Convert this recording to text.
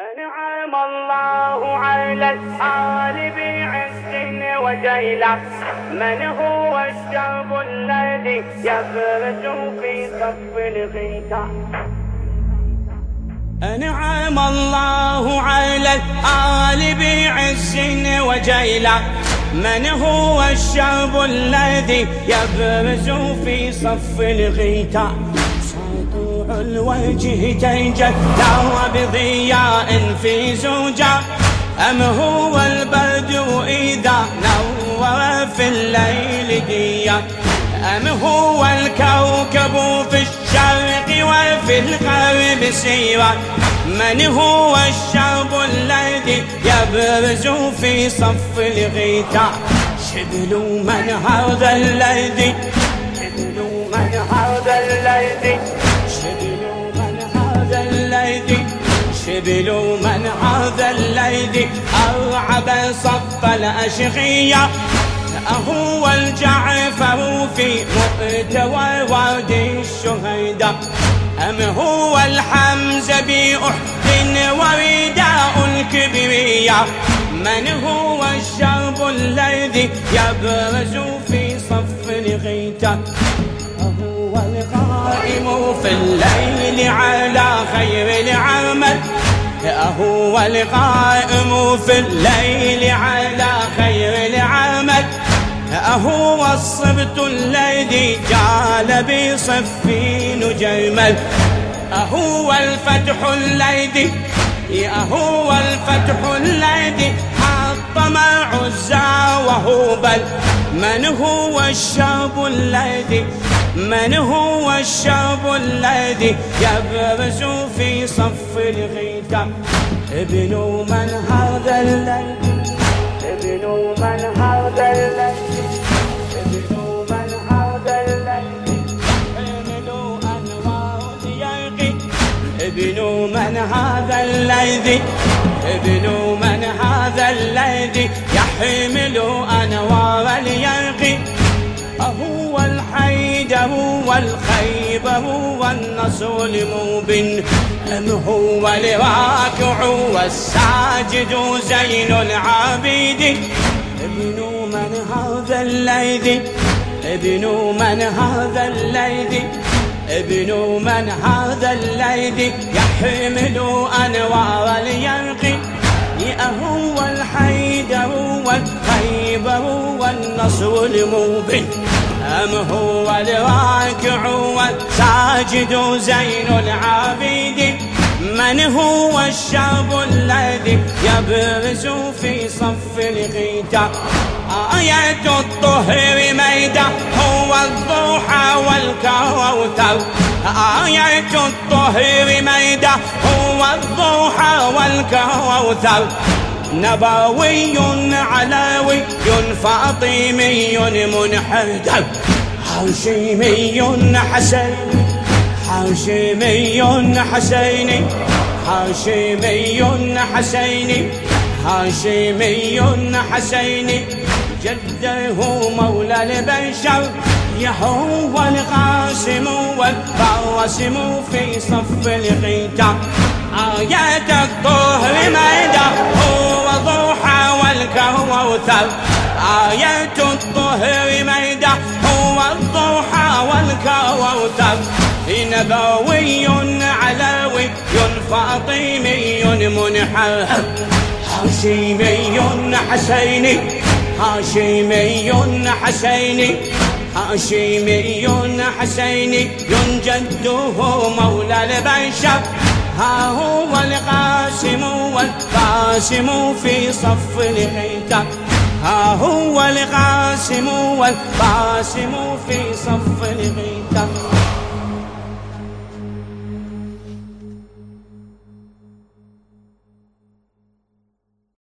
أنعم الله على الآل بعز وجيلة. من هو الشاب الذي يفرج في صف الغيثاء أنعم الله على الآل بعز وجيلة. من هو الشاب الذي يبرز في صف الغيثاء الوجه تجلى بضياء في زوجا أم هو البرد إذا نور في الليل ديا؟ أم هو الكوكب في الشرق وفي الغرب سيرا؟ من هو الشاب الذي يبرز في صف الغيثاء؟ شبل من هذا الذي شبل شبل من هذا الليل أرعب صف الأشقية. هو الجعفر في مؤتوى وادي الشهيدة. أم هو الحمزة بأحد ورداء الكبرية؟ من هو الشرب الذي يبرز في صف الغيتة هو القائم في الليل هو القائم في الليل على خير العمل. هو الصبت الذي جعل بصفين جمل هو الفتح الذي هو الفتح الذي حطم عزا وهبل من هو الشاب الذي من هو الشاب الذي يبرز في صف الغيثة ابن من هذا الليل ابن من هذا ابن من هذا ابن من هذا الذي ابن هو النصر المبين أم هو الراكع والساجد زين العابدين ابن من هذا الذي ابن من هذا الذي ابن من هذا الذي يحمل أنوار اليقين هو الحيد هو الخيب هو النصر المبين أم هو الراكع والساجد زين العابدين من هو الشاب الذي يبرز في صف الغيتة آية الطهر ميدة هو الضحى والكوثر آية الطهر ميدة هو الضحى والكوثر نبوي علوي فاطمي منحدر هاشمي حسين هاشمي حسيني هاشمي حسيني هاشمي حسيني. جده مولى البشر يهو القاسم والقاسم في صف الغيتة آية الطهر ضحى والكوثر آية الطهر ميدة هو الضحى والكوثر. نبوي علوي فاطمي منحر هاشمي حسيني هاشمي حسيني هاشمي حسيني جده مولى البشر. ها هو القاسم والقاسم في صف الحيتة ها هو القاسم والقاسم في صف الحيتة